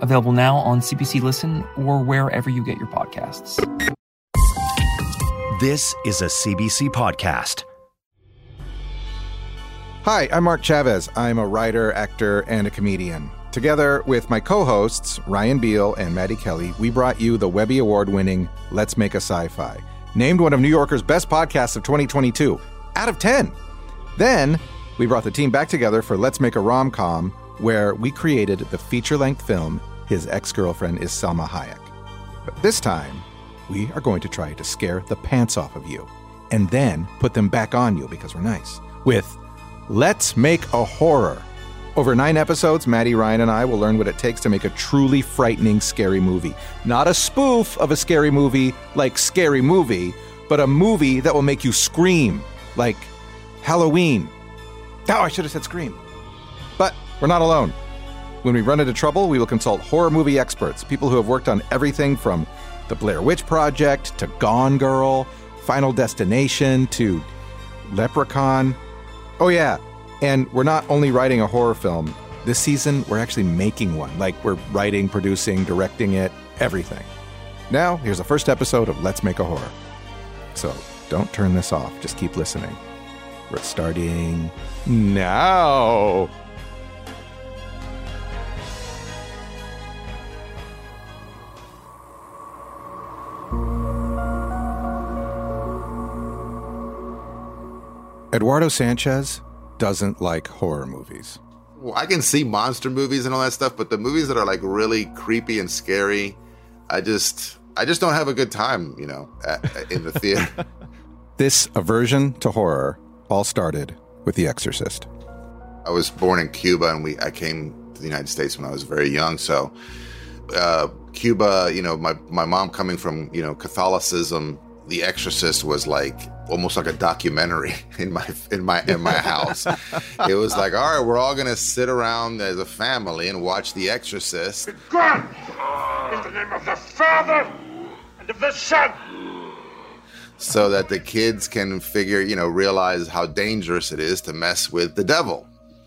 available now on CBC Listen or wherever you get your podcasts. This is a CBC podcast. Hi, I'm Mark Chavez. I'm a writer, actor, and a comedian. Together with my co hosts, Ryan Beil and Maddy Kelly, we brought you the Webby Award winning Let's Make a Sci Fi, named one of New Yorker's best podcasts of 2022, out of 10. Then we brought the team back together for Let's Make a Rom Com, where we created the feature length film His Ex Girlfriend is Salma Hayek. But this time, we are going to try to scare the pants off of you and then put them back on you because we're nice with Let's Make a Horror. Over nine episodes, Maddy, Ryan, and I will learn what it takes to make a truly frightening, scary movie. Not a spoof of a scary movie like Scary Movie, but a movie that will make you scream, like Halloween. Oh, I should have said Scream. But we're not alone. When we run into trouble, we will consult horror movie experts, people who have worked on everything from The Blair Witch Project to Gone Girl, Final Destination to Leprechaun. Oh, yeah. And we're not only writing a horror film, this season we're actually making one. Like we're writing, producing, directing it, everything. Now, here's the first episode of Let's Make a Horror. So don't turn this off, just keep listening. We're starting now. Eduardo Sanchez doesn't like horror movies. Well, I can see monster movies and all that stuff, but the movies that are like really creepy and scary, I just I just don't have a good time, you know, at, in the theater. This aversion to horror all started with The Exorcist. I was born in Cuba, and we I came to the United States when I was very young. So, uh, Cuba, you know, my my mom coming from you know Catholicism, The Exorcist was like almost like a documentary in my in my in my house. it was like, all right, we're all gonna sit around as a family and watch The Exorcist. Gone! In the name of the Father and of the Son! so that the kids can figure, you know, realize how dangerous it is to mess with the devil.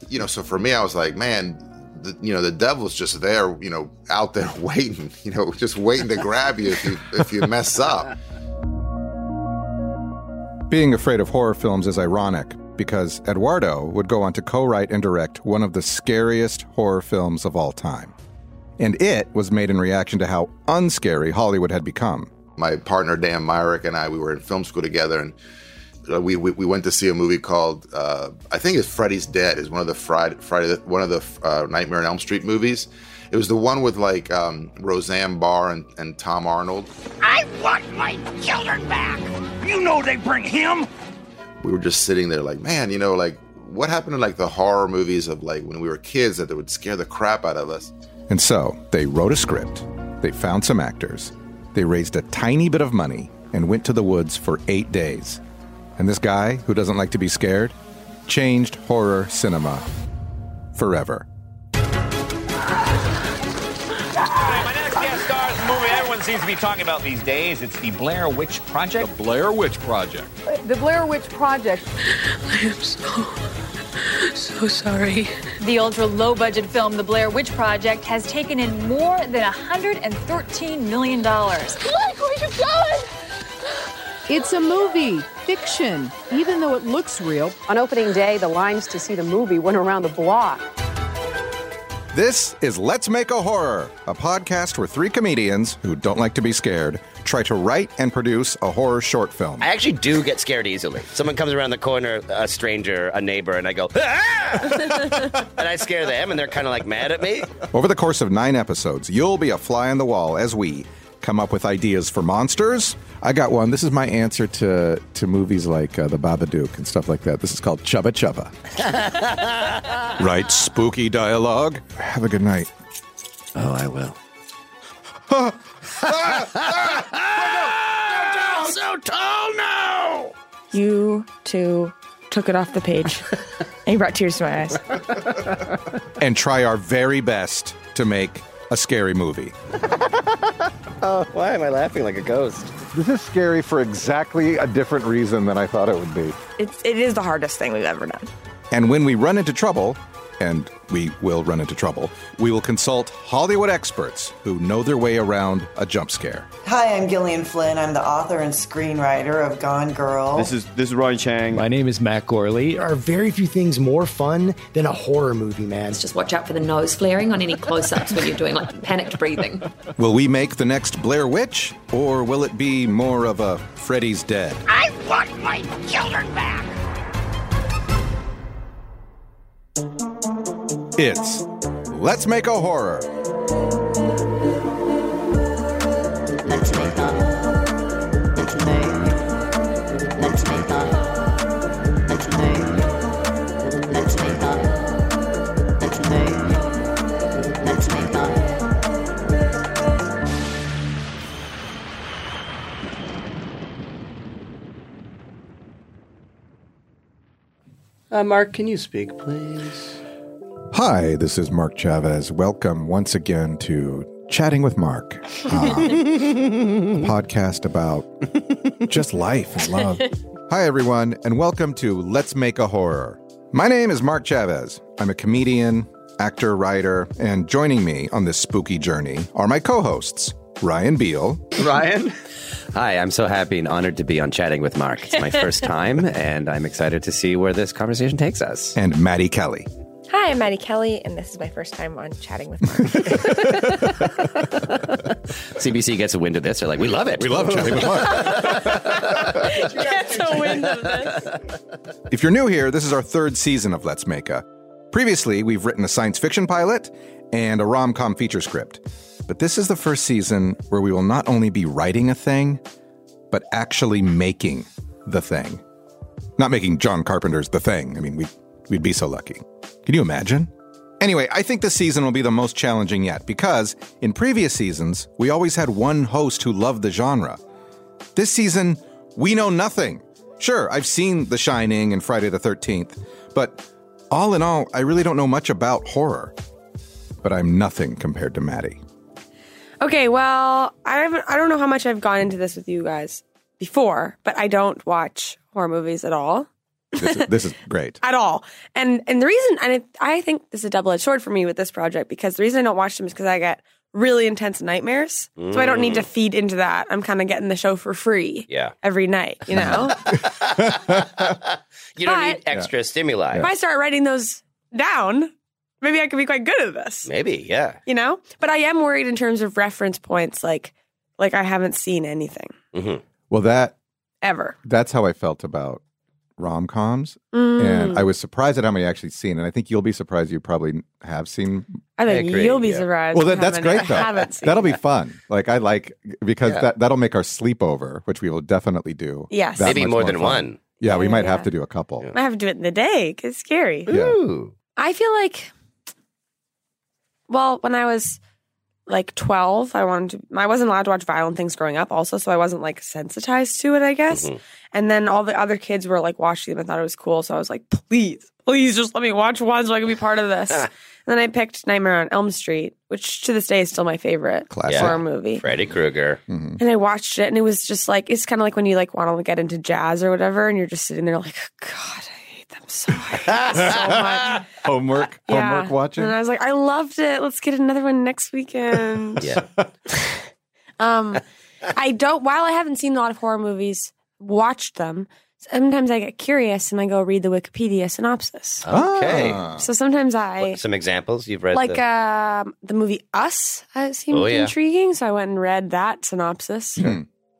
You know, so for me, I was like, man, the, you know, the devil's just there, you know, out there waiting, you know, just waiting to grab you if you if you mess up. Being afraid of horror films is ironic because Eduardo would go on to co write and direct one of the scariest horror films of all time. And it was made in reaction to how unscary Hollywood had become. My partner Dan Myrick and I, we were in film school together, and uh, we we, we went to see a movie called uh, I think it's Freddy's Dead. is one of the Friday Friday one of the uh, Nightmare on Elm Street movies. It was the one with like um, Roseanne Barr and, and Tom Arnold. I want my children back! You know they bring him! we were just sitting there like, man, you know, like what happened to like the horror movies of like when we were kids that would scare the crap out of us. And so they wrote a script, they found some actors, they raised a tiny bit of money, and went to the woods for eight days. And this guy, who doesn't like to be scared, changed horror cinema forever. Seems to be talking about these days. It's the Blair Witch Project. The Blair Witch Project. Uh, the Blair Witch Project. I am so, so sorry. The ultra low budget film, The Blair Witch Project, has taken in more than $113 million. Look where you're going! It's a movie, fiction, even though it looks real. On opening day, the lines to see the movie went around the block. This is Let's Make a Horror, a podcast where three comedians who don't like to be scared try to write and produce a horror short film. I actually do get scared easily. Someone comes around the corner, a stranger, a neighbor, and I go, ah! and I scare them, and they're kind of like mad at me. Over the course of nine episodes, you'll be a fly on the wall as we come up with ideas for monsters. I got one. This is my answer to to movies like uh, The Babadook and stuff like that. This is called Chubba Chubba. Write spooky dialogue. Have a good night. Oh, I will. So tall now. You two took it off the page. and you brought tears to my eyes. and try our very best to make a scary movie. Oh, why am I laughing like a ghost? This is scary for exactly a different reason than I thought it would be. It's, it is the hardest thing we've ever done. And when we run into trouble, and we will run into trouble, we will consult Hollywood experts who know their way around a jump scare. Hi, I'm Gillian Flynn. I'm the author and screenwriter of Gone Girl. This is this is Ryan Chang. My name is Matt Gorley. There are very few things more fun than a horror movie, man. Just watch out for the nose flaring on any close-ups when you're doing like panicked breathing. Will we make the next Blair Witch, or will it be more of a Freddy's Dead? I want my children back. It's Let's Make a Horror. Let's make a. Let's make. Let's make a. Let's make. Let's make a. Let's make. Let's make a. Uh, Mark, can you speak, please? Hi, this is Mark Chavez. Welcome once again to Chatting with Mark, uh, a podcast about just life and love. Hi, everyone, and welcome to Let's Make a Horror. My name is Mark Chavez. I'm a comedian, actor, writer, and joining me on this spooky journey are my co hosts, Ryan Beil. Ryan? Hi, I'm so happy and honored to be on Chatting with Mark. It's my first time, and I'm excited to see where this conversation takes us. And Maddy Kelly. Hi, I'm Maddy Kelly, and this is my first time on Chatting with Mark. CBC gets a wind of this. They're like, we love it. We love Chatting with Mark. Gets a wind of this. If you're new here, this is our third season of Let's Make a. Previously, we've written a science fiction pilot and a rom com feature script. But this is the first season where we will not only be writing a thing, but actually making the thing. Not making John Carpenter's The Thing. I mean, we, we'd be so lucky. Can you imagine? Anyway, I think this season will be the most challenging yet because in previous seasons, we always had one host who loved the genre. This season, we know nothing. Sure, I've seen The Shining and Friday the 13th, but all in all, I really don't know much about horror. But I'm nothing compared to Maddy. Okay, well, I haven't, I don't know how much I've gone into this with you guys before, but I don't watch horror movies at all. This is, this is great. at all. And and the reason and it, I think this is a double edged sword for me with this project because the reason I don't watch them is because I get really intense nightmares, so I don't need to Mm. feed into that. I'm kind of getting the show for free Yeah. every night, you know. You don't But- need extra stimuli. if I start writing those down, maybe I could be quite good at this, Maybe, yeah. you know. But I am worried in terms of reference points, like like I haven't seen anything Mm-hmm. Well, that ever. that's how I felt about rom coms, Mm. and I was surprised at how many I actually seen. And I think you'll be surprised you probably have seen. I think you'll be surprised. Well, that, that's many great though. I haven't seen. That'll be fun. Like I like because Yeah. that that'll make our sleepover, which we will definitely do. Yes. Maybe much more than fun. one. Yeah, we might yeah. have to do a couple. I have to do it in the day because it's scary. Yeah. Ooh. I feel like, well, when I was like 12, I wanted to, I wasn't allowed to watch violent things growing up also, so I wasn't like sensitized to it, I guess. Mhm. And then all the other kids were like watching them and thought it was cool, so I was like, please, please just let me watch one so I can be part of this. and then I picked Nightmare on Elm Street, which to this day is still my favorite Classic. horror movie. Freddy Krueger. Mhm. And I watched it and it was just like, it's kind of like when you like want to get into jazz or whatever, and you're just sitting there like, God, I so, I hate this so much. Homework, homework watching. And I was like, I loved it. Let's get another one next weekend. Yeah. um, I don't. While I haven't seen a lot of horror movies, watched them. Sometimes I get curious and I go read the Wikipedia synopsis. Okay. Ah. So sometimes I Some examples you've read. like the- um, the movie Us. uh, seemed Oh, yeah. intriguing, so I went and read that synopsis.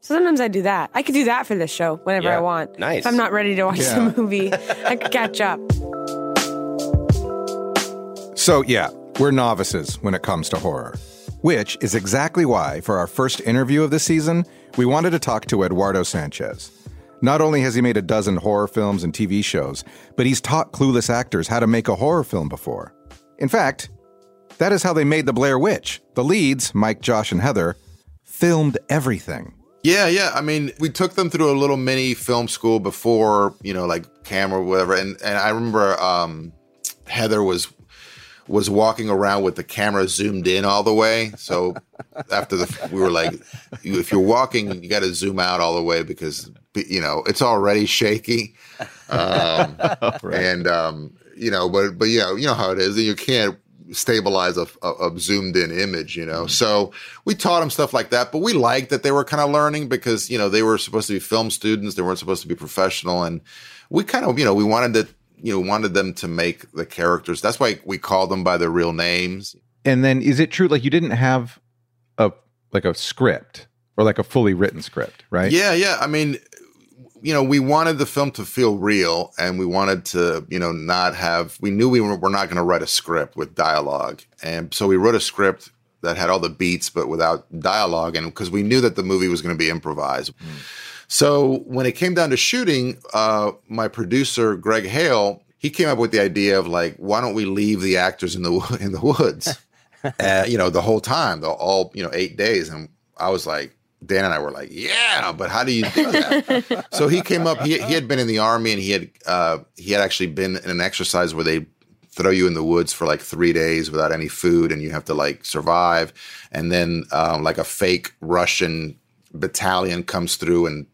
So sometimes I do that. I could do that for this show whenever Yeah. I want. Nice. If I'm not ready to watch Yeah. the movie, I could catch up. So, yeah, we're novices when it comes to horror, which is exactly why, for our first interview of the season, we wanted to talk to Eduardo Sanchez. Not only has he made a dozen horror films and TV shows, but he's taught clueless actors how to make a horror film before. In fact, that is how they made The Blair Witch. The leads, Mike, Josh, and Heather, filmed everything. Yeah, yeah. I mean, we took them through a little mini film school before, you know, like camera, whatever. And and I remember um, Heather was was walking around with the camera zoomed in all the way. So after the, we were like, if you're walking, you got to zoom out all the way because you know it's already shaky. Um, And um, you know, but but you know, you know how it is, and you can't stabilize a, a, a zoomed in image, you know. Mm-hmm. So we taught them stuff like that, but we liked that they were kind of learning because you know they were supposed to be film students, they weren't supposed to be professional, and we kind of you know we wanted to you know wanted them to make the characters. That's why we called them by their real names. And then is it true like you didn't have a like a script or like a fully written script, right? Yeah, yeah. I mean, you know, we wanted the film to feel real and we wanted to, you know, not have, we knew we were, were not going to write a script with dialogue. And so we wrote a script that had all the beats, but without dialogue. And because we knew that the movie was going to be improvised. So when it came down to shooting, uh, my producer, Greg Hale, he came up with the idea of like, why don't we leave the actors in the, in the woods? uh, you know, the whole time, the all, you know, eight days. And I was like, Dan and I were like, yeah, but how do you do that? so he came up, he, he had been in the army and he had, uh, he had actually been in an exercise where they throw you in the woods for like three days without any food and you have to like survive. And then, um, like a fake Russian battalion comes through and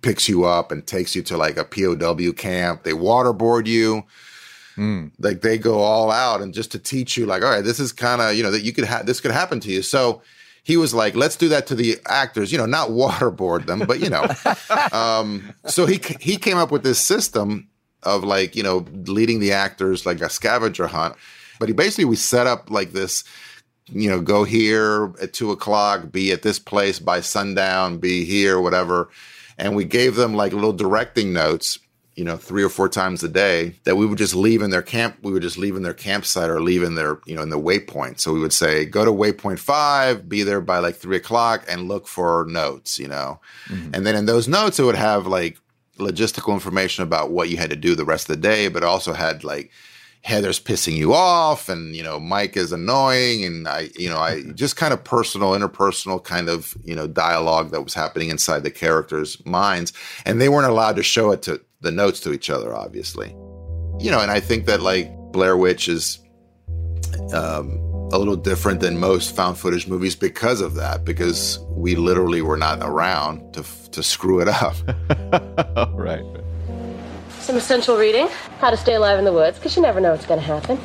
picks you up and takes you to like a POW camp. They waterboard you like they go all out and just to teach you like all right this is kind of you know that you could have this could happen to you so he was like let's do that to the actors you know not waterboard them but you know. Um so he he came up with this system of like you know leading the actors like a scavenger hunt. But he basically we set up like this you know go here at two o'clock be at this place by sundown be here whatever. And we gave them like little directing notes you know, three or four times a day that we would just leave in their camp. We would just leave in their campsite or leave in their, you know, in the waypoint. So we would say, go to waypoint five, be there by like three o'clock and look for notes, you know. Mm-hmm. And then in those notes, it would have like logistical information about what you had to do the rest of the day, but also had like, Heather's pissing you off and, you know, Mike is annoying. And I, you know, I just kind of personal, interpersonal kind of, you know, dialogue that was happening inside the characters' minds. And they weren't allowed to show it to the notes to each other, obviously. You know, and I think that like Blair Witch is um, a little different than most found footage movies because of that, because we literally were not around to, to screw it up. right. Some essential reading. How to stay alive in the woods, because you never know what's going to happen.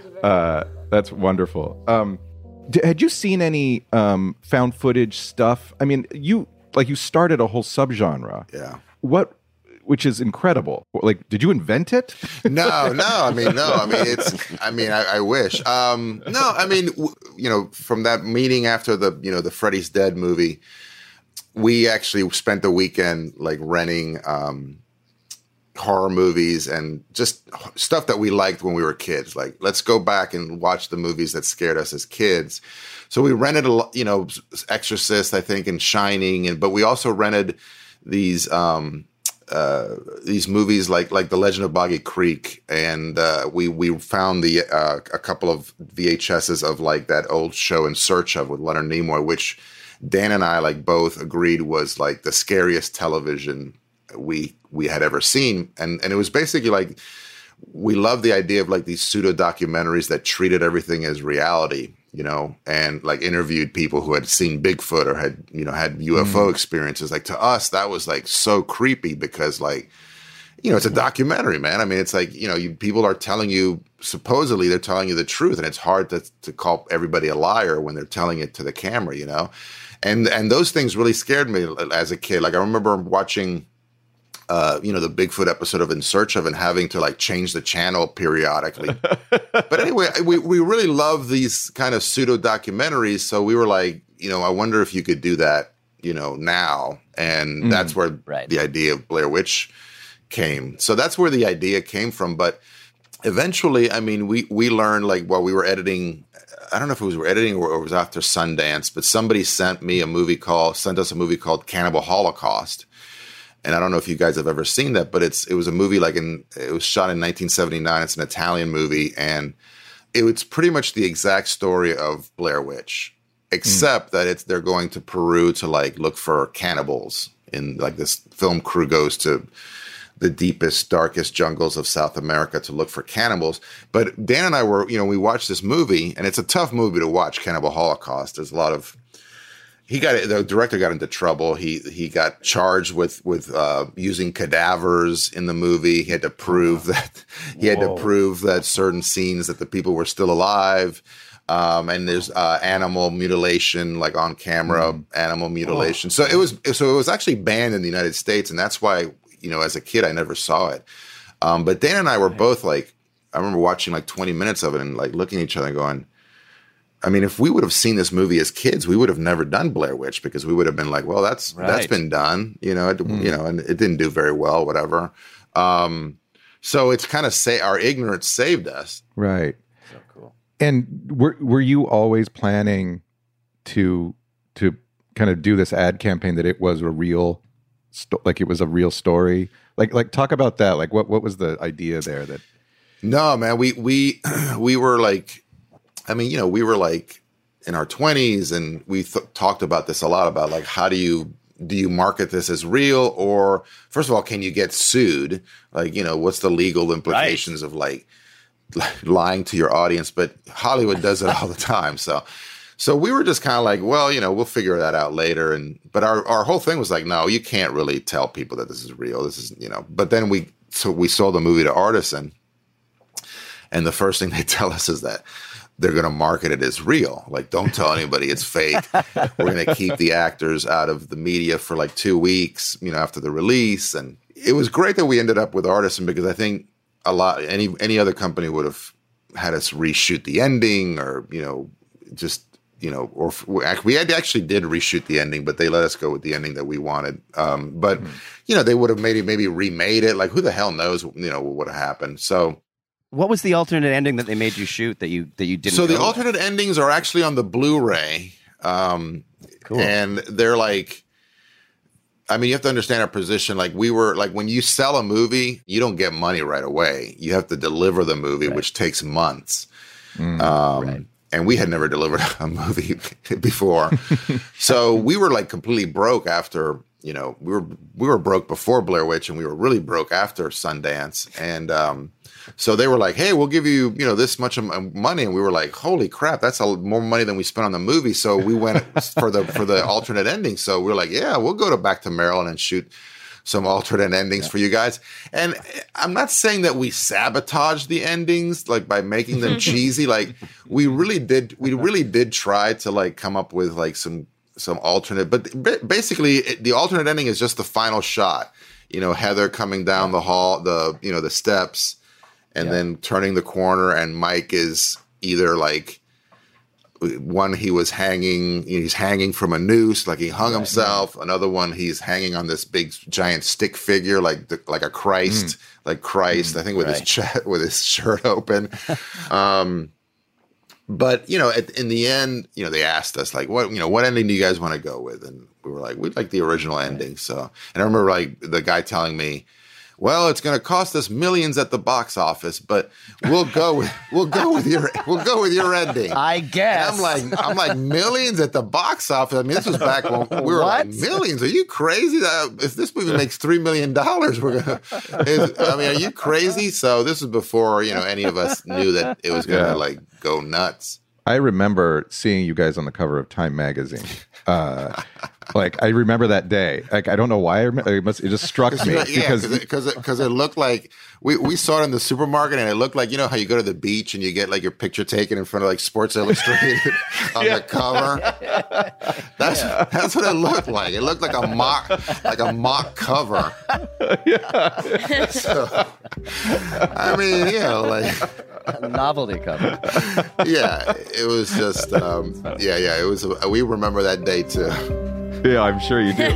Uh, that's wonderful. Um, d- had you seen any um, found footage stuff? I mean, you like you started a whole subgenre. Yeah. What? Which is incredible. Like, did you invent it? no, no. I mean, no. I mean, it's. I mean, I, I wish. Um, no, I mean, w- you know, from that meeting after the, you know, the Freddy's Dead movie, we actually spent the weekend like renting um, horror movies and just stuff that we liked when we were kids. Like, let's go back and watch the movies that scared us as kids. So we rented a, you know, Exorcist, I think, and Shining, and but we also rented these. Um, uh, these movies like like the Legend of Boggy Creek, and uh, we we found the uh, a couple of VHSs of like that old show In Search of with Leonard Nimoy, which Dan and I like both agreed was like the scariest television we we had ever seen, and and it was basically like we love the idea of like these pseudo documentaries that treated everything as reality, you know, and like interviewed people who had seen Bigfoot or had, you know, had UFO mm-hmm. experiences. Like to us, that was like so creepy because like, you know, it's a documentary, man. I mean, it's like, you know, you, people are telling you, supposedly they're telling you the truth and it's hard to, to call everybody a liar when they're telling it to the camera, you know? And, and those things really scared me uh, as a kid. Like I remember watching, uh, you know, the Bigfoot episode of In Search of and having to like change the channel periodically. but anyway, we, we really love these kind of pseudo documentaries. So we were like, you know, I wonder if you could do that, you know, now. And Mm, that's where the idea of Blair Witch came. So that's where the idea came from. But eventually, I mean, we, we learned like while we were editing, I don't know if it was we were editing or it was after Sundance, but somebody sent me a movie called, sent us a movie called Cannibal Holocaust and I don't know if you guys have ever seen that, but it's it was a movie like in it was shot in 1979. It's an Italian movie, and it was pretty much the exact story of Blair Witch. except that it's they're going to Peru to like look for cannibals. In like this film crew goes to the deepest, darkest jungles of South America to look for cannibals. But Dan and I were, you know, we watched this movie, and it's a tough movie to watch. Cannibal Holocaust. There's a lot of he got the director got into trouble. He he got charged with with uh, using cadavers in the movie. He had to prove that he had to prove that certain scenes that the people were still alive. Um, and there's uh, animal mutilation, like on camera animal mutilation. So it was so it was actually banned in the United States, and that's why you know as a kid I never saw it. Um, but Dan and I were both like, I remember watching like 20 minutes of it and like looking at each other and going, I mean, if we would have seen this movie as kids, we would have never done Blair Witch because we would have been like, well, that's that's Right. been done, you know, it, you know, and it didn't do very well, whatever. Um, so it's kind of say our ignorance saved us. Right. So cool. And were were you always planning to to kind of do this ad campaign that it was a real sto- like it was a real story? Like like talk about that. Like what what was the idea there that No, man, we we we were like, I mean, you know, we were like in our twenties, and we th- talked about this a lot about like how do you do you market this as real or first of all, can you get sued? Like, you know, what's the legal implications of like lying to your audience? But Hollywood does it all the time, so. So we were just kind of like, well, you know, we'll figure that out later. And but our our whole thing was like, no, you can't really tell people that this is real. This is, you know. But then we so we sold the movie to Artisan, and the first thing they tell us is that they're going to market it as real. Like, don't tell anybody it's fake. We're going to keep the actors out of the media for like two weeks, you know, after the release. And it was great that we ended up with Artisan because I think a lot any any other company would have had us reshoot the ending or you know just you know or we we actually did reshoot the ending but they let us go with the ending that we wanted um but you know they would have maybe maybe remade it like who the hell knows you know what would have happened so What was the alternate ending that they made you shoot that you that you didn't? so the go with? alternate endings are actually on the Blu-ray, um, and they're like, I mean, you have to understand our position. Like we were, like when you sell a movie, you don't get money right away. You have to deliver the movie, which takes months. Um, And we had never delivered a movie before, so we were like completely broke after. You know, we were we were broke before Blair Witch, and we were really broke after Sundance, and um, so they were like, "Hey, we'll give you, you know, this much of money," and we were like, "Holy crap, that's a, more money than we spent on the movie." So we went for the for the alternate ending. So we are like, "Yeah, we'll go to back to Maryland and shoot some alternate endings for you guys." And eh, I'm not saying that we sabotaged the endings like by making them cheesy. Like we really did, we really did try to like come up with like some some alternate. But basically, it, the alternate ending is just the final shot. You know, Heather coming down the hall, the you know the steps and then turning the corner and mike is either like one he was hanging he's hanging from a noose like he hung himself. Another one he's hanging on this big giant stick figure like the, like a christ like christ i think with his right. chest with his shirt open. Um but you know at, in the end you know they asked us like what you know what ending do you guys want to go with? And we were like we'd like the original ending so and i remember like the guy telling me well, it's going to cost us millions at the box office, but we'll go with we'll go with your we'll go with your ending. I guess. And I'm like I'm like millions at the box office. I mean, this was back when we were like millions. Are you crazy? That if this movie makes three million dollars, we're gonna. is- I mean, are you crazy? So this is before you know any of us knew that it was going to Yeah. like go nuts. I remember seeing you guys on the cover of Time magazine. Uh, like I remember that day. Like I don't know why I remember. It, must, it just struck me yeah, because because it, because it looked like we, we saw it in the supermarket and it looked like you know how you go to the beach and you get like your picture taken in front of like Sports Illustrated on the cover. That's that's what it looked like. It looked like a mock like a mock cover. yeah. So, I mean, you know, like novelty cover. yeah, it was just um, yeah, yeah. It was. We remember that day too. yeah, I'm sure you do.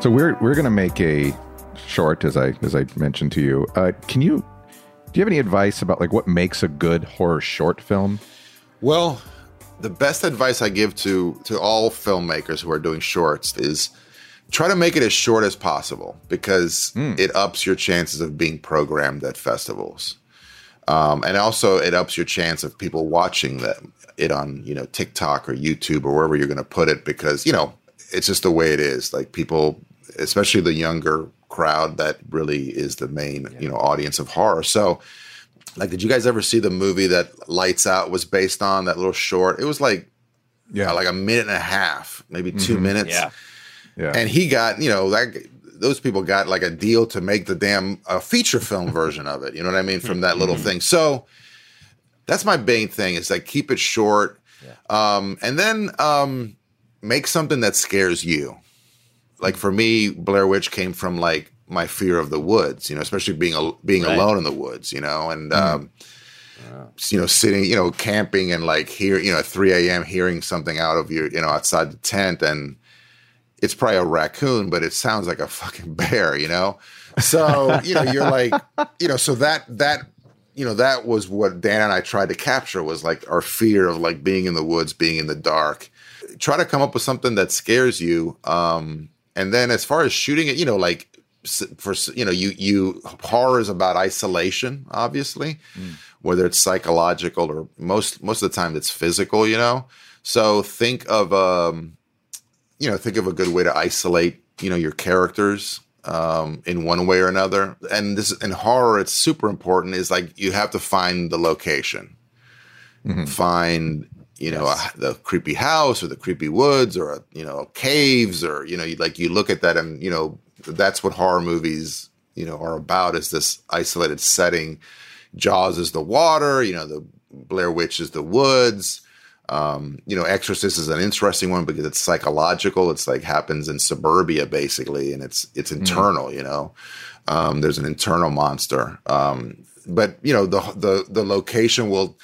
So we're we're gonna make a short, as I as I mentioned to you. Uh, can you do you have any advice about like what makes a good horror short film? Well, the best advice I give to to all filmmakers who are doing shorts is try to make it as short as possible because it ups your chances of being programmed at festivals. Um, and also, it ups your chance of people watching them, it on you know TikTok or YouTube or wherever you're going to put it because you know it's just the way it is. Like people, especially the younger crowd, that really is the main you know audience of horror. So, like, did you guys ever see the movie that Lights Out was based on? That little short. It was like yeah, like a minute and a half, maybe 2 Mhm. minutes. Yeah. Yeah. And he got, you know, that those people got like a deal to make the damn uh, feature film version of it. You know what I mean? From that little thing. So that's my main thing is like keep it short, um, and then um, make something that scares you. Like for me, Blair Witch came from like my fear of the woods. You know, especially being al- being Right. alone in the woods. You know, and. Um, you know, sitting, you know, camping and like hear, you know, at 3 a.m. hearing something out of your, you know, outside the tent and it's probably a raccoon, but it sounds like a fucking bear, you know? So, you know, you're like, you know, so that, that, you know, that was what Dan and I tried to capture was like our fear of like being in the woods, being in the dark. Try to come up with something that scares you. Um, and then as far as shooting it, you know, like for, you know, you, you, horror is about isolation, obviously whether it's psychological or most most of the time it's physical you know so think of um you know think of a good way to isolate you know your characters um in one way or another. And this in horror it's super important is like you have to find the location. Find you know a, the creepy house or the creepy woods or a, you know caves or you know you, like you look at that and you know that's what horror movies you know are about is this isolated setting. Jaws is the water you know the blair witch is the woods um, you know exorcist is an interesting one because it's psychological. It's like happens in suburbia basically and it's it's internal you know? Um, there's an internal monster. Um, but you know the the the location will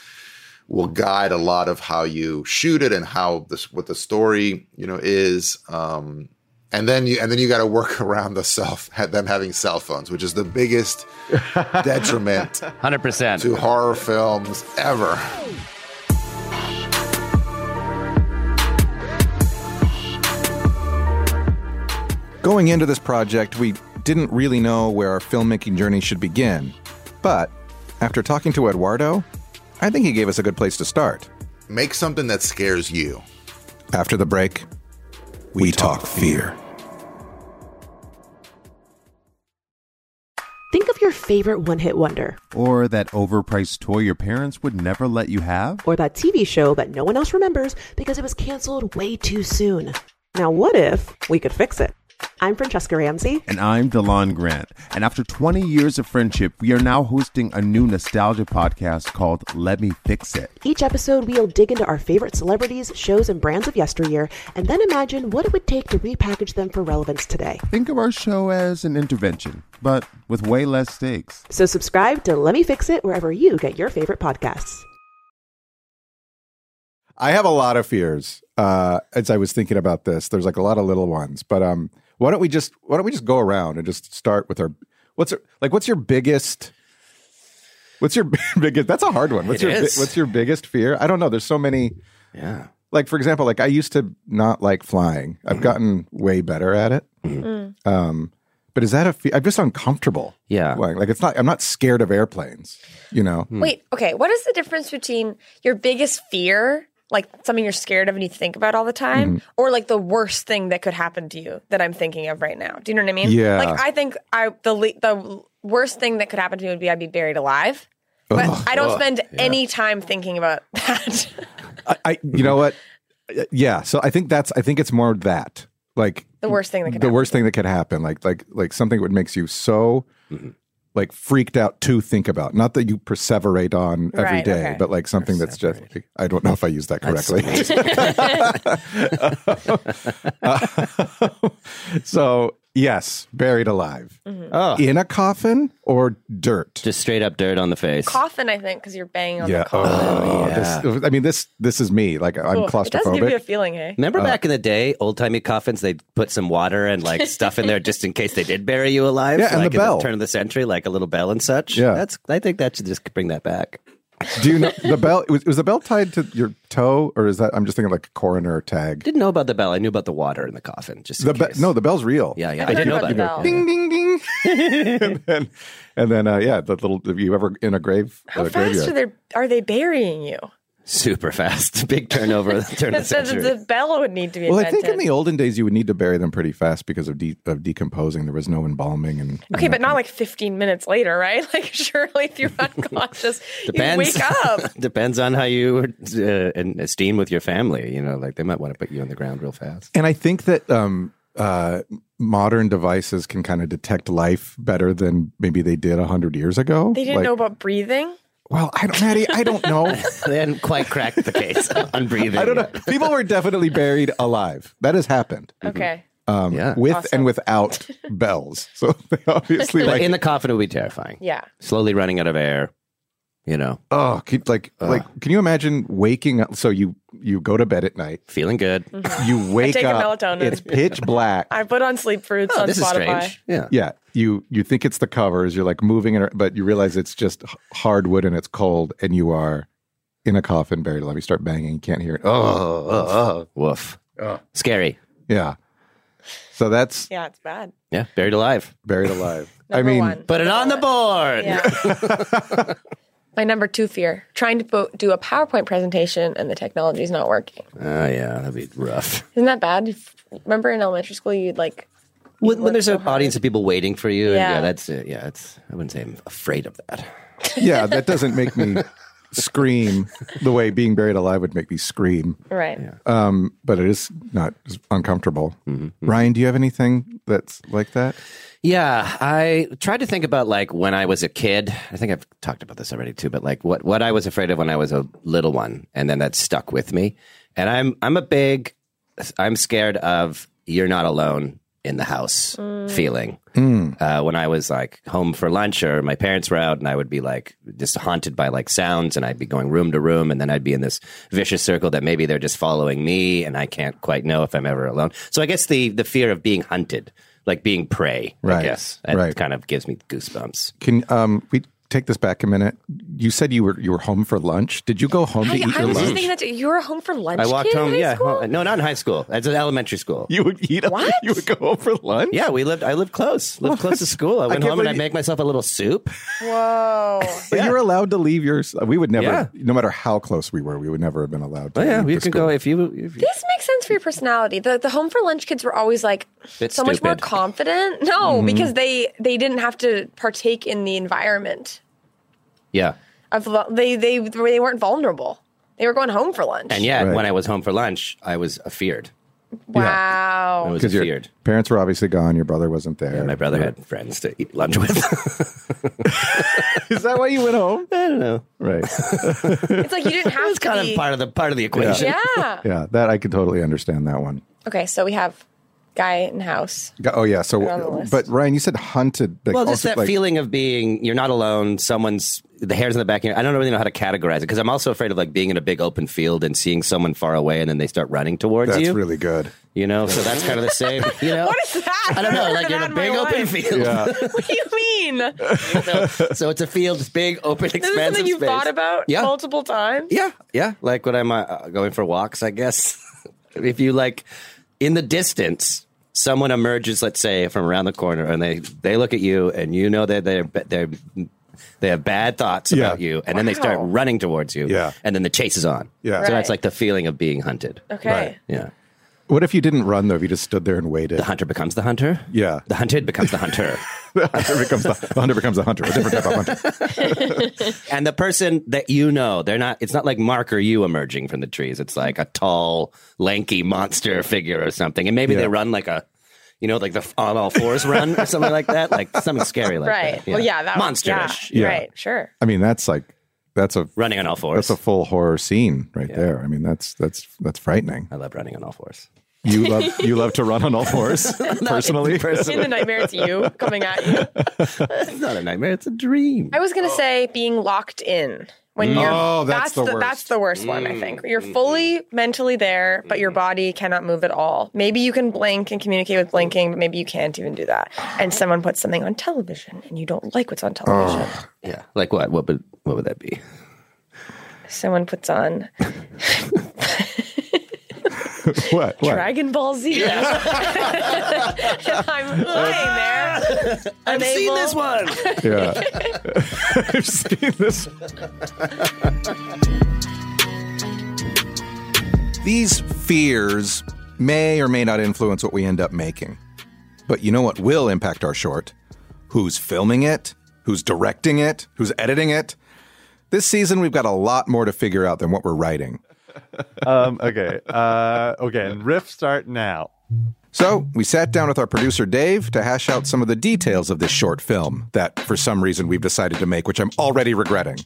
will guide a lot of how you shoot it and how this what the story you know is. Um and then you and then you got to work around the self them having cell phones which is the biggest detriment 100% to horror films ever Going into this project, we didn't really know where our filmmaking journey should begin. But after talking to Eduardo, I think he gave us a good place to start. make something that scares you After the break, we, talk fear. Think of your favorite one hit wonder, Or that overpriced toy your parents would never let you have? or that TV show that no one else remembers because it was canceled way too soon. Now, what if we could fix it? I'm Franchesca Ramsey. And I'm DeLon Grant. And after 20 years of friendship, we are now hosting a new nostalgia podcast called Let Me Fix It. Each episode, we'll dig into our favorite celebrities, shows, and brands of yesteryear, and then imagine what it would take to repackage them for relevance today. Think of our show as an intervention, but with way less stakes. So subscribe to Let Me Fix It wherever you get your favorite podcasts. I have a lot of fears uh, as I was thinking about this. There's like a lot of little ones, but um, why don't we just why don't we just go around and just start with our what's like what's your biggest what's your biggest that's a hard one. What's It your bi- is. what's your biggest fear? I don't know. There's so many. Yeah. Like for example, like I used to not like flying. Mm-hmm. I've gotten way better at it. Mm. Um, but is that a? Fe- I'm just uncomfortable. Yeah. Like, like it's not. I'm not scared of airplanes. You know. Wait, okay. What is the difference between your biggest fear, like something you're scared of and you think about all the time, Mhm. or like the worst thing that could happen to you that I'm thinking of right now? Do you know what I mean? Yeah. Like I think I the le- the worst thing that could happen to me would be I'd be buried alive. But Ugh. I don't Ugh. spend Yeah. any time thinking about that. I, I. You know what? Yeah. So I think that's. I think it's more that. Like the worst thing that could the happen. worst thing that could happen like like like something that makes you so Mm-hmm. Like freaked out to think about. Not that you perseverate on every Right, day okay. but like something that's just i don't know if i used that That's correctly. so yes buried alive Mhm. Oh. in a coffin or dirt Just straight up dirt on the face. Coffin, I think, because you're banging on yeah the coffin. oh, yeah. this, i mean this this is me like i'm claustrophobic. It does give you a feeling, hey? Remember Uh, back in the day, old timey coffins, they'd put some water and like stuff in there just in case they did bury you alive. Yeah, and like the at bell. turn of the century, like a little bell and such. Yeah. That's I think that should just bring that back. Do you know the bell? Was, was the bell tied to your toe, or is that? I'm just thinking like a coroner tag. Didn't know about the bell. I knew about the water in the coffin. Just The be- no, the bell's real. Yeah, yeah. I've I didn't know that. about the Ding bell. ding ding. and then, and then uh, yeah, the little. If you ever in a grave, How uh, fast graveyard. are they are they burying you? Super fast. Big turnover. Turn The, the century. the, the bell would need to be Well, I think in the olden days you would need to bury them pretty fast because of de- of decomposing. There was no embalming and okay, but not like 15 minutes later, right? Like surely if you're unconscious, you Depends. wake up. Depends on how you uh, and esteem with your family. You know, like they might want to put you on the ground real fast. And I think that um, uh, modern devices can kind of detect life better than maybe they did a hundred years ago. They didn't Like- know about breathing. Well, I don't, Maddy, I don't know. they hadn't quite cracked the case on breathing. I don't know. People were definitely buried alive. That has happened. Okay. Um, Yeah. with Awesome. and without bells. So they obviously Like, like in the coffin, it would be terrifying. Yeah. Slowly running out of air. You know, oh, keep, like like can you imagine waking up? So you you go to bed at night, feeling good. Mm-hmm. you wake take a up, melatonin. it's pitch black. I put on sleep fruits Oh, on this is strange. Yeah. Yeah, you you think it's the covers. You're like moving it, but you realize it's just hardwood and it's cold, and you are in a coffin buried alive. You start banging, you can't hear it. Oh, oh, oh. Woof. Oh. Scary. yeah. So that's Yeah, it's bad. Yeah. Buried alive. buried alive. I mean, one. Put it on the board. Yeah. My number two fear: trying to po- do a PowerPoint presentation and the technology's not working. Oh, yeah. That'd be rough. Isn't that bad? If- Remember in elementary school, you'd like When, when there's an audience of people waiting for you, and Yeah. yeah, that's it. Yeah, it's. I wouldn't say I'm afraid of that. yeah, that doesn't make me scream the way being buried alive would make me scream. right. Um, but it is not it's uncomfortable. Mm-hmm. Ryan, do you have anything that's like that? Yeah, I tried to think about like when I was a kid. I think I've talked about this already too, but like what what I was afraid of when I was a little one, and then that stuck with me. And I'm I'm a big I'm scared of you're not alone in the house feeling. Uh, when I was like home for lunch or my parents were out, and I would be like just haunted by like sounds, and I'd be going room to room, and then I'd be in this vicious circle that maybe they're just following me, and I can't quite know if I'm ever alone. So I guess the the fear of being hunted, like being prey, Right, I guess, that right. kind of gives me goosebumps. Can um we take this back a minute? You said you were you were home for lunch. Did you go home I, to eat I your was just lunch? thinking that you were home for lunch. I walked kid home. high Yeah, school? well, no, not in high school. It's an elementary school. You would eat. What? You would go home for lunch. Yeah, we lived. I lived close. Lived close to school. I went can't home and I'd make myself a little soup. Whoa. But you're allowed to leave your. We would never, Yeah. no matter how close we were, we would never have been allowed to. Oh yeah, leave you can school. go if you. If you This makes sense for your personality. The the home for lunch kids were always like Bit so much more confident. No, Mm-hmm. because they they didn't have to partake in the environment yeah, of they they they weren't vulnerable. They were going home for lunch. and yet Right. when I was home for lunch, I was afeared. I wow. was because your afeared. parents were obviously gone. Your brother wasn't there. Yeah, my brother had friends to eat lunch with. Is that why you went home? I don't know. Right. It's like you didn't have It's to kind be. of part of the part of the equation. yeah. yeah, that I can totally understand that one. Okay, so we have guy in house. Oh yeah. So, Put it on the list. but Ryan, you said hunted. Like, Well, just also, that like- feeling of being you're not alone. Someone's the hairs in the back of your. I don't really know how to categorize it because I'm also afraid of like being in a big open field and seeing someone far away and then they start running towards That's you. That's really good. you know, so that's kind of the same. You know, What is that? I don't know. Like you're in a big open life. field. Yeah. What do you mean? so, so it's a field, it's big, open, This is something you've space. thought about Yeah. multiple times. Yeah, yeah. Like when I'm uh, going for walks, I guess. if you like, in the distance, someone emerges, let's say, from around the corner, and they they look at you, and you know that they're they're they have bad thoughts Yeah. about you, and then they start running towards you. Yeah. and then the chase is on. Yeah. so that's like the feeling of being hunted. Okay. Right. Yeah, What if you didn't run though? If you just stood there and waited? the hunter becomes the hunter. Yeah. The hunted becomes the hunter. the hunter becomes the, the hunter becomes a hunter, a different type of hunter. and the person that you know, they're not. It's not like Mark or you emerging from the trees. It's like a tall, lanky monster figure or something, and maybe Yeah. they run like a, you know, like the on all fours run or something like that, like something scary like right. that. Well, yeah, that monsterish. Yeah. Yeah. Right. Sure. I mean, that's like that's a Running on all fours. that's a full horror scene right there. I mean, that's that's that's frightening. I love running on all fours. You love you love to run on all fours personally. In the nightmare, it's you coming at you. It's not a nightmare; it's a dream. I was gonna say being locked in when mm. you're. Oh, that's the worst. That's the worst one. I mm. think you're fully mentally there, but your mm. body cannot move at all. Maybe you can blink and communicate with blinking, but maybe you can't even do that. And someone puts something on television, and you don't like what's on television. Yeah, like what? What would what would that be? someone puts on what? What? Dragon Ball Z. I'm lying there. I've seen this one. Yeah. I've seen this. These fears may or may not influence what we end up making. But you know what will impact our short? Who's filming it? Who's directing it? Who's editing it? This season, we've got a lot more to figure out than what we're writing. um, okay. Uh, okay. And riff start now. So we sat down with our producer Dave to hash out some of the details of this short film that, for some reason, we've decided to make, which I'm already regretting.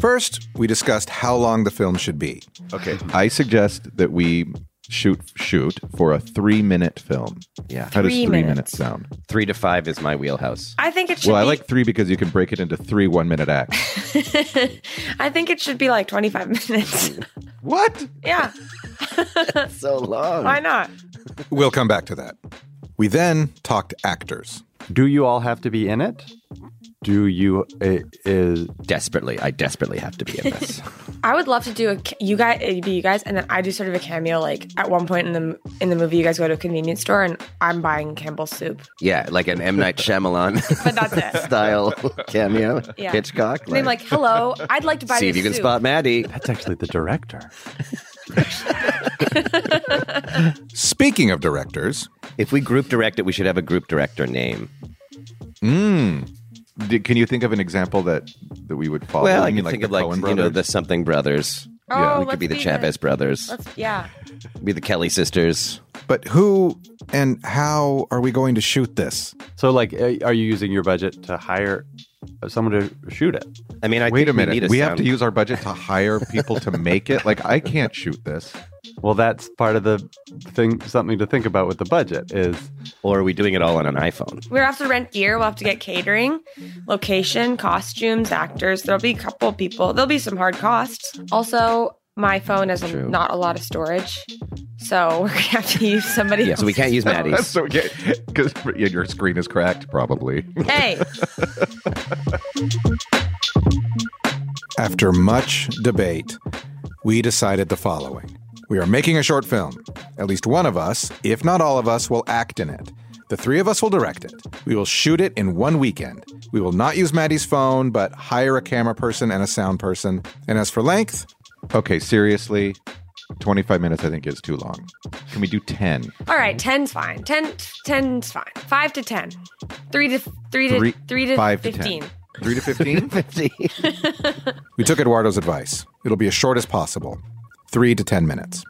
First, we discussed how long the film should be. Okay, I suggest that we shoot shoot for a three minute film. Yeah. How does Three three minutes. minutes sound? Three to five is my wheelhouse. I think it should Well, I be. like three because you can break it into three one minute acts. I think it should be like 25 minutes. what? Yeah. so long. Why not? We'll come back to that. We then talked actors. Do you all have to be in it? Do you uh, is Desperately, I desperately have to be in this. I would love to do a you guys it'd be you guys and then I do sort of a cameo like at one point in the in the movie you guys go to a convenience store and I'm buying Campbell's soup. yeah, like an M Night Shyamalan But that's it. style cameo. Yeah. Hitchcock. And I'm like, "Hello, I'd like to buy see this if you can soup." spot Maddy. That's actually the director. Speaking of directors, If we group direct it, we should have a group director name. Mm. Did, can you think of an example that that we would follow? Well, I can mean think the of like Coen you know the something brothers. Oh, we could be the be Chavez the- brothers. Let's yeah. Be the Kelly sisters. but who and how are we going to shoot this? So, like, uh, are you using your budget to hire someone to shoot it? I mean, I Wait think a minute. We, We, need a have to use our budget to hire people to make it. Like I can't shoot this. Well, that's part of the thing. Something to think about with the budget is, or are we doing it all on an iPhone? We'll have to rent gear. We'll have to get catering, location, costumes, actors. There'll be a couple people. There'll be some hard costs. Also, my phone has a, True. not a lot of storage, so we're gonna have to use somebody. Yeah, so we can't use else's. Maddy's. so because your screen is cracked, probably. Hey, After much debate, we decided the following. We are making a short film. At least one of us, if not all of us, will act in it. The three of us will direct it. We will shoot it in one weekend. We will not use Maddy's phone, but hire a camera person and a sound person. And as for length, Okay, seriously, twenty five minutes I think is too long. Can we do ten? all right, ten's fine. 10, 10's fine. Five to ten. Three to three to Three- three to five to fifteen. 10. Three to fifteen? we took Eduardo's advice. It'll be as short as possible three to 10 minutes.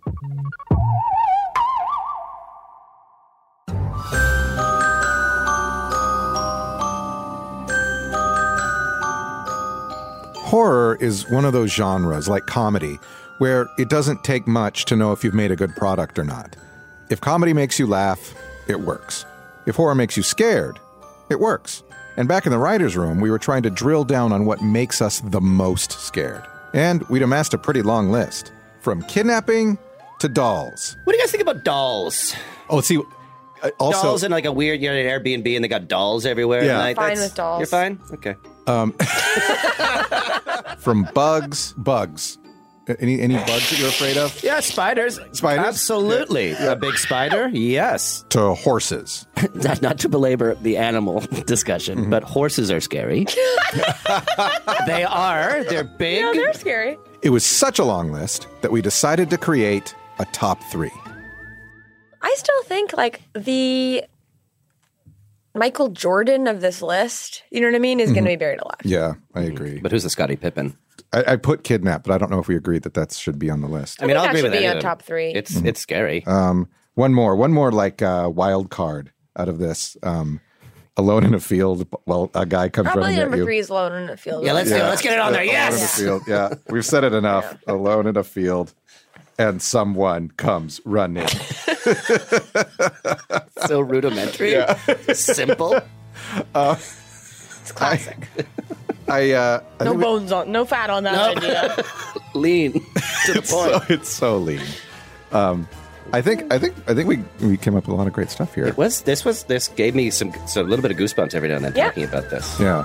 Horror is one of those genres, like comedy, where it doesn't take much to know if you've made a good product or not. If comedy makes you laugh, it works. If horror makes you scared, it works. And back in the writer's room, we were trying to drill down on what makes us the most scared. And we'd amassed a pretty long list from kidnapping to dolls. What do you guys think about dolls? Oh, see, uh, also. dolls in like a weird, you know, an Airbnb, and they got dolls everywhere. Yeah. Like, Fine that's- with dolls. You're fine. Okay. Um, from bugs, bugs. Any any bugs that you're afraid of? Yeah, spiders. Spiders? Absolutely. A big spider? Yes. To horses. not, not to belabor the animal discussion, Mm-hmm. but horses are scary. they are. They're big. No, they're scary. It was such a long list that we decided to create a top three. I still think like the Michael Jordan of this list, you know what I mean, is going to be buried alive. Yeah, I agree. But who's the Scottie Pippen? I, I put kidnap, but I don't know if we agreed that that should be on the list. I mean, I'll that agree should with be any on of them. top three. It's it's scary. Um, one more, one more like uh, wild card out of this. Um, alone in a field, while a guy comes Probably running number at you. three is alone in a field. Yeah, let's do it. Let's get it on there. Alone in a Yes. field. Yeah, we've said it enough. Alone in a field, and someone comes running. so rudimentary. Simple. Uh, It's classic. I uh, I no think we- bones on, no fat on that idea. Lean to the it's so, it's so lean. Um, I think I think I think we we came up with a lot of great stuff here. It was this was this gave me some so a little bit of goosebumps every now and then Yeah. talking about this. Yeah.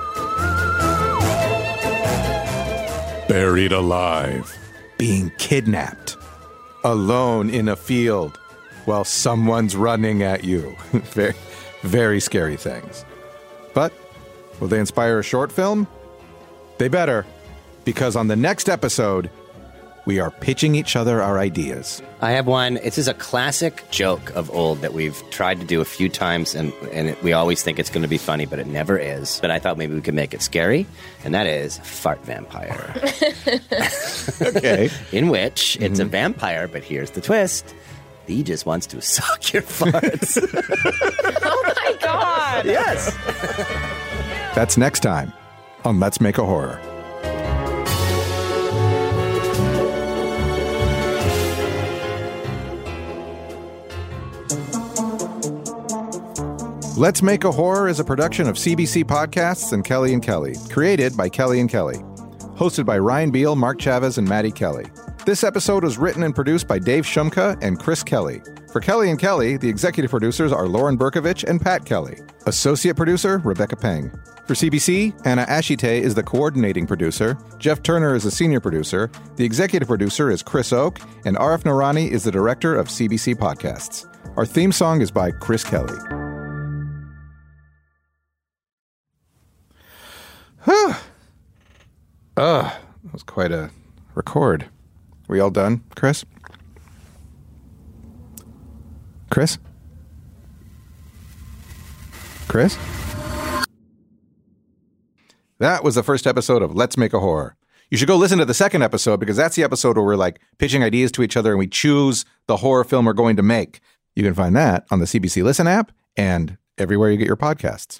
buried alive, being kidnapped, alone in a field while someone's running at you. very, very scary things. But will they inspire a short film? They better, because on the next episode, we are pitching each other our ideas. I have one. This is a classic joke of old that we've tried to do a few times, and, and it, we always think it's going to be funny, but it never is. But I thought maybe we could make it scary, and that is fart vampire. okay. In which it's a mm-hmm. vampire, but here's the twist. He just wants to suck your farts. oh my god! yes. That's next time on Let's Make a Horror. Let's Make a Horror is a production of CBC Podcasts and Kelly and Kelly, created by Kelly and Kelly. Hosted by Ryan Beil, Mark Chavez, and Maddy Kelly. This episode was written and produced by Dave Shumka and Chris Kelly. For Kelly and Kelly, the executive producers are Lauren Berkovich and Pat Kelly. Associate producer, Rebecca Peng. For CBC, Anna Ashite is the coordinating producer. Jeff Turner is the senior producer. The executive producer is Chris Oke. And Arif Nurani is the director of CBC Podcasts. Our theme song is by Chris Kelly. Huh. Ugh, that was quite a record. We all done, Chris? Chris? Chris? That was the first episode of Let's Make a Horror. You should go listen to the second episode because that's the episode where we're like pitching ideas to each other and we choose the horror film we're going to make. You can find that on the CBC Listen app and everywhere you get your podcasts.